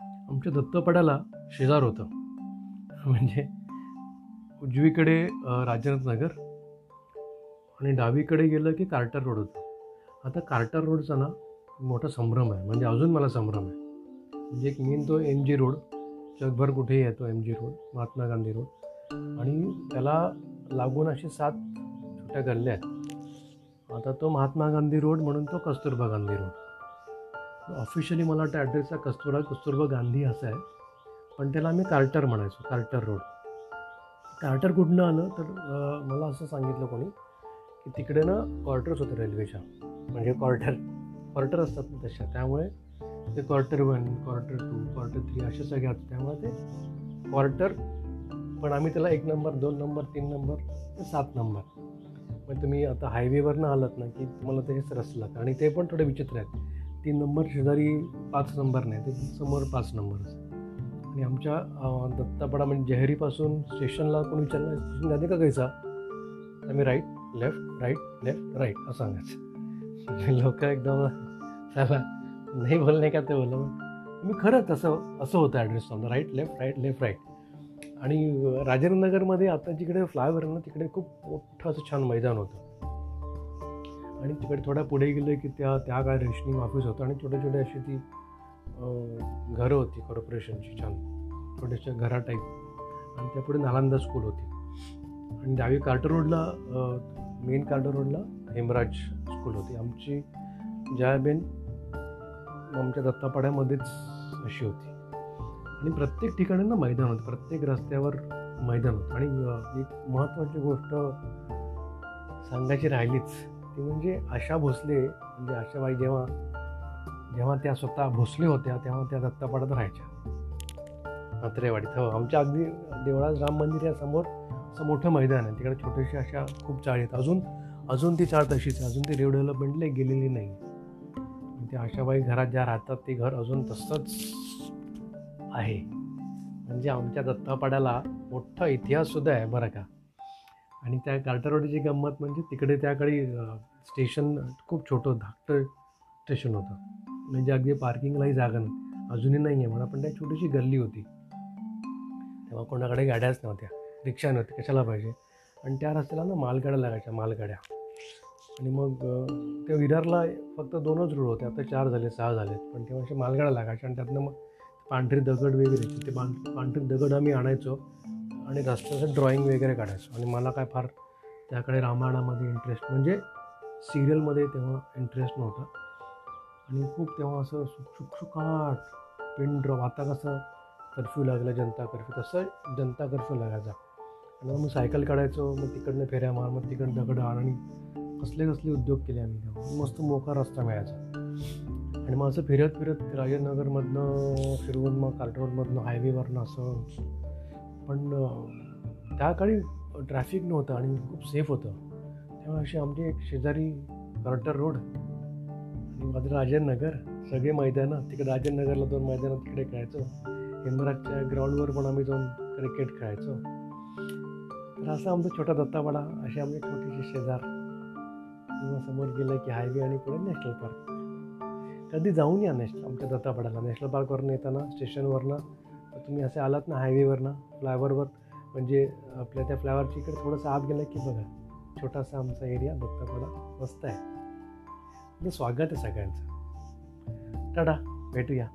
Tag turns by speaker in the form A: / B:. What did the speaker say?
A: आमच्या दत्तपडाला शेजार होतं. म्हणजे उजवीकडे अ, राजनाथ नगर आणि डावीकडे गेलं की कार्टर रोड होतं. आता कार्टर रोडचा ना मोठा संभ्रम आहे. म्हणजे अजून मला संभ्रम आहे. म्हणजे एक मेन तो एम जी रोड जगभर कुठेही येतो M G road Mahatma Gandhi road. आणि त्याला लागून असे सात छोट्या गल्ल्या आहेत. आता तो महात्मा गांधी रोड म्हणून तो कस्तुरबा गांधी रोड. ऑफिशियली मला वाटतं ॲड्रेसचा कस्तुरा कस्तुरबा गांधी असा आहे. पण त्याला आम्ही कार्टर म्हणायचो कार्टर रोड. कार्टर कुठनं आलं तर मला असं सांगितलं कोणी की तिकडे ना क्वार्टर्स होतं रेल्वेच्या म्हणजे क्वार्टर क्वार्टर असतात ना तशा. त्यामुळे ते quarter one quarter two quarter three असे सगळे असतात त्यामुळे ते क्वार्टर पण आम्ही त्याला एक नंबर दोन नंबर तीन नंबर ते सात नंबर मग तुम्ही आता हायवेवरनं आलात ना की तुम्हाला ते रस्ते आणि ते पण थोडे विचित्र आहेत. तीन नंबर शेजारी पाच नंबर नाही ते समोर पाच नंबर. आणि आमच्या दत्तापडा म्हणजे जहेरीपासून स्टेशनला कोणी विचारलं स्टेशन जाते का कैसा? आम्ही मी right left right left right असं सांगायचं. लोक एकदम चला नाही बोलणे का ते बोललं. मी खरंच असं असं होतं ॲड्रेस समजा right left right left right आणि राजेंद्रनगरमध्ये आता जिकडे फ्लायओव्हर ना तिकडे खूप मोठं असं छान मैदान होतं. आणि तिकडे थोड्या पुढे गेलं की त्या त्या काय रेशनिंग ऑफिस होतं आणि छोटे छोटे अशी ती घरं होती कॉर्पोरेशनची छान. छोट्याशा घरा टाईप आणि त्या पुढे नालंदा स्कूल होती. आणि डावी कार्टर रोडला मेन कार्टर रोडला हेमराज स्कूल होती. आमची जयाबेन आमच्या दत्तापाड्यामध्येच अशी होती. आणि प्रत्येक ठिकाणी ना मैदान होतं. प्रत्येक रस्त्यावर मैदान होतं. आणि एक महत्त्वाची गोष्ट सांगायची राहिलीच. ती म्हणजे आशा भोसले म्हणजे आशाबाई जेव्हा जेव्हा त्या स्वतः भोसले होत्या तेव्हा त्या दत्तापाड्यात राहायच्या. अत्रेवाडीत हो आमच्या अगदी देवळाज राम मंदिर या समोर असं मोठं मैदान आहे. तिकडे छोटेसे अशा खूप चाळ आहेत. अजून अजून ती चाळ तशीच आहे. अजून ती रिडेव्हलपमेंटला गेलेली नाही. त्या आशाबाई घरात ज्या राहतात ते घर अजून तसंच आहे. म्हणजे आमच्या दत्तापाड्याला मोठा इतिहाससुद्धा आहे बरं का. आणि त्या कार्टरवाडीची गंमत म्हणजे तिकडे त्याकडे स्टेशन खूप छोटं धाकटं स्टेशन होतं. म्हणजे अगदी पार्किंगलाही जागा नाही. अजूनही नाही आहे म्हणा पण त्या छोटीशी गल्ली होती. तेव्हा कोणाकडे गाड्याच नव्हत्या. रिक्षा नव्हती. कशाला पाहिजे? आणि त्या रस्त्याला ना मालगाड्या लागायच्या मालगाड्या. आणि मग त्या विरारला फक्त दोनच रोड होते. आता चार झाले सहा झालेत पण तेव्हा अशा मालगाड्या लागायच्या आणि त्यातनं मग पांढरी दगड वगैरे ते पां पांढरी दगड आम्ही आणायचो. आणि रस्त्याचं ड्रॉइंग वगैरे काढायचो. आणि मला काय फार त्याकडे रामायणामध्ये इंटरेस्ट म्हणजे सिरियलमध्ये तेव्हा इंटरेस्ट नव्हता. आणि खूप तेव्हा असं सुकसुकाट पिन ड्रॉप आता कसं कर्फ्यू लागला जनता कर्फ्यू तसं जनता कर्फ्यू लागायचा. आणि मग सायकल काढायचो मग तिकडनं फेऱ्या मार मग तिकडनं दगड आण आणि कसले कसले उद्योग केले आम्ही तेव्हा. मस्त मोका रस्ता मिळायचा. आणि मग असं फिरत फिरत राजेनगरमधनं फिरवून मग कार्टरोडमधनं हायवेवरनं असं पण त्या काळी ट्रॅफिक नव्हतं आणि खूप सेफ होतं. तेव्हा अशी आमची एक शेजारी कर्टर रोड आणि माझं राजेंद्र सगळे मैदानं तिकडे राजेंद्रनगरला दोन मैदानं तिकडे खेळायचो. हेमराजच्या ग्राउंडवर पण आम्ही जाऊन क्रिकेट खेळायचो. तर असं आमचा छोटा दत्तावाडा असे आमचे छोटेसे शेजार किंवा समोर गेलं की हायवे आणि पुढे नॅशनल पार्क. कधी जाऊन या नॅशनल आमच्या दत्तापाड्याला. नॅशनल पार्कवरून येताना स्टेशनवरनं तर तुम्ही असे आलात ना हायवेवरनं फ्लायओव्हरवर म्हणजे आपल्या त्या फ्लायओव्हरच्या इकडे थोडंसं आत गेलं की बघा छोटासा आमचा एरिया दत्तापाडा मस्त आहे. तर स्वागत आहे सगळ्यांचं. टाटा भेटूया.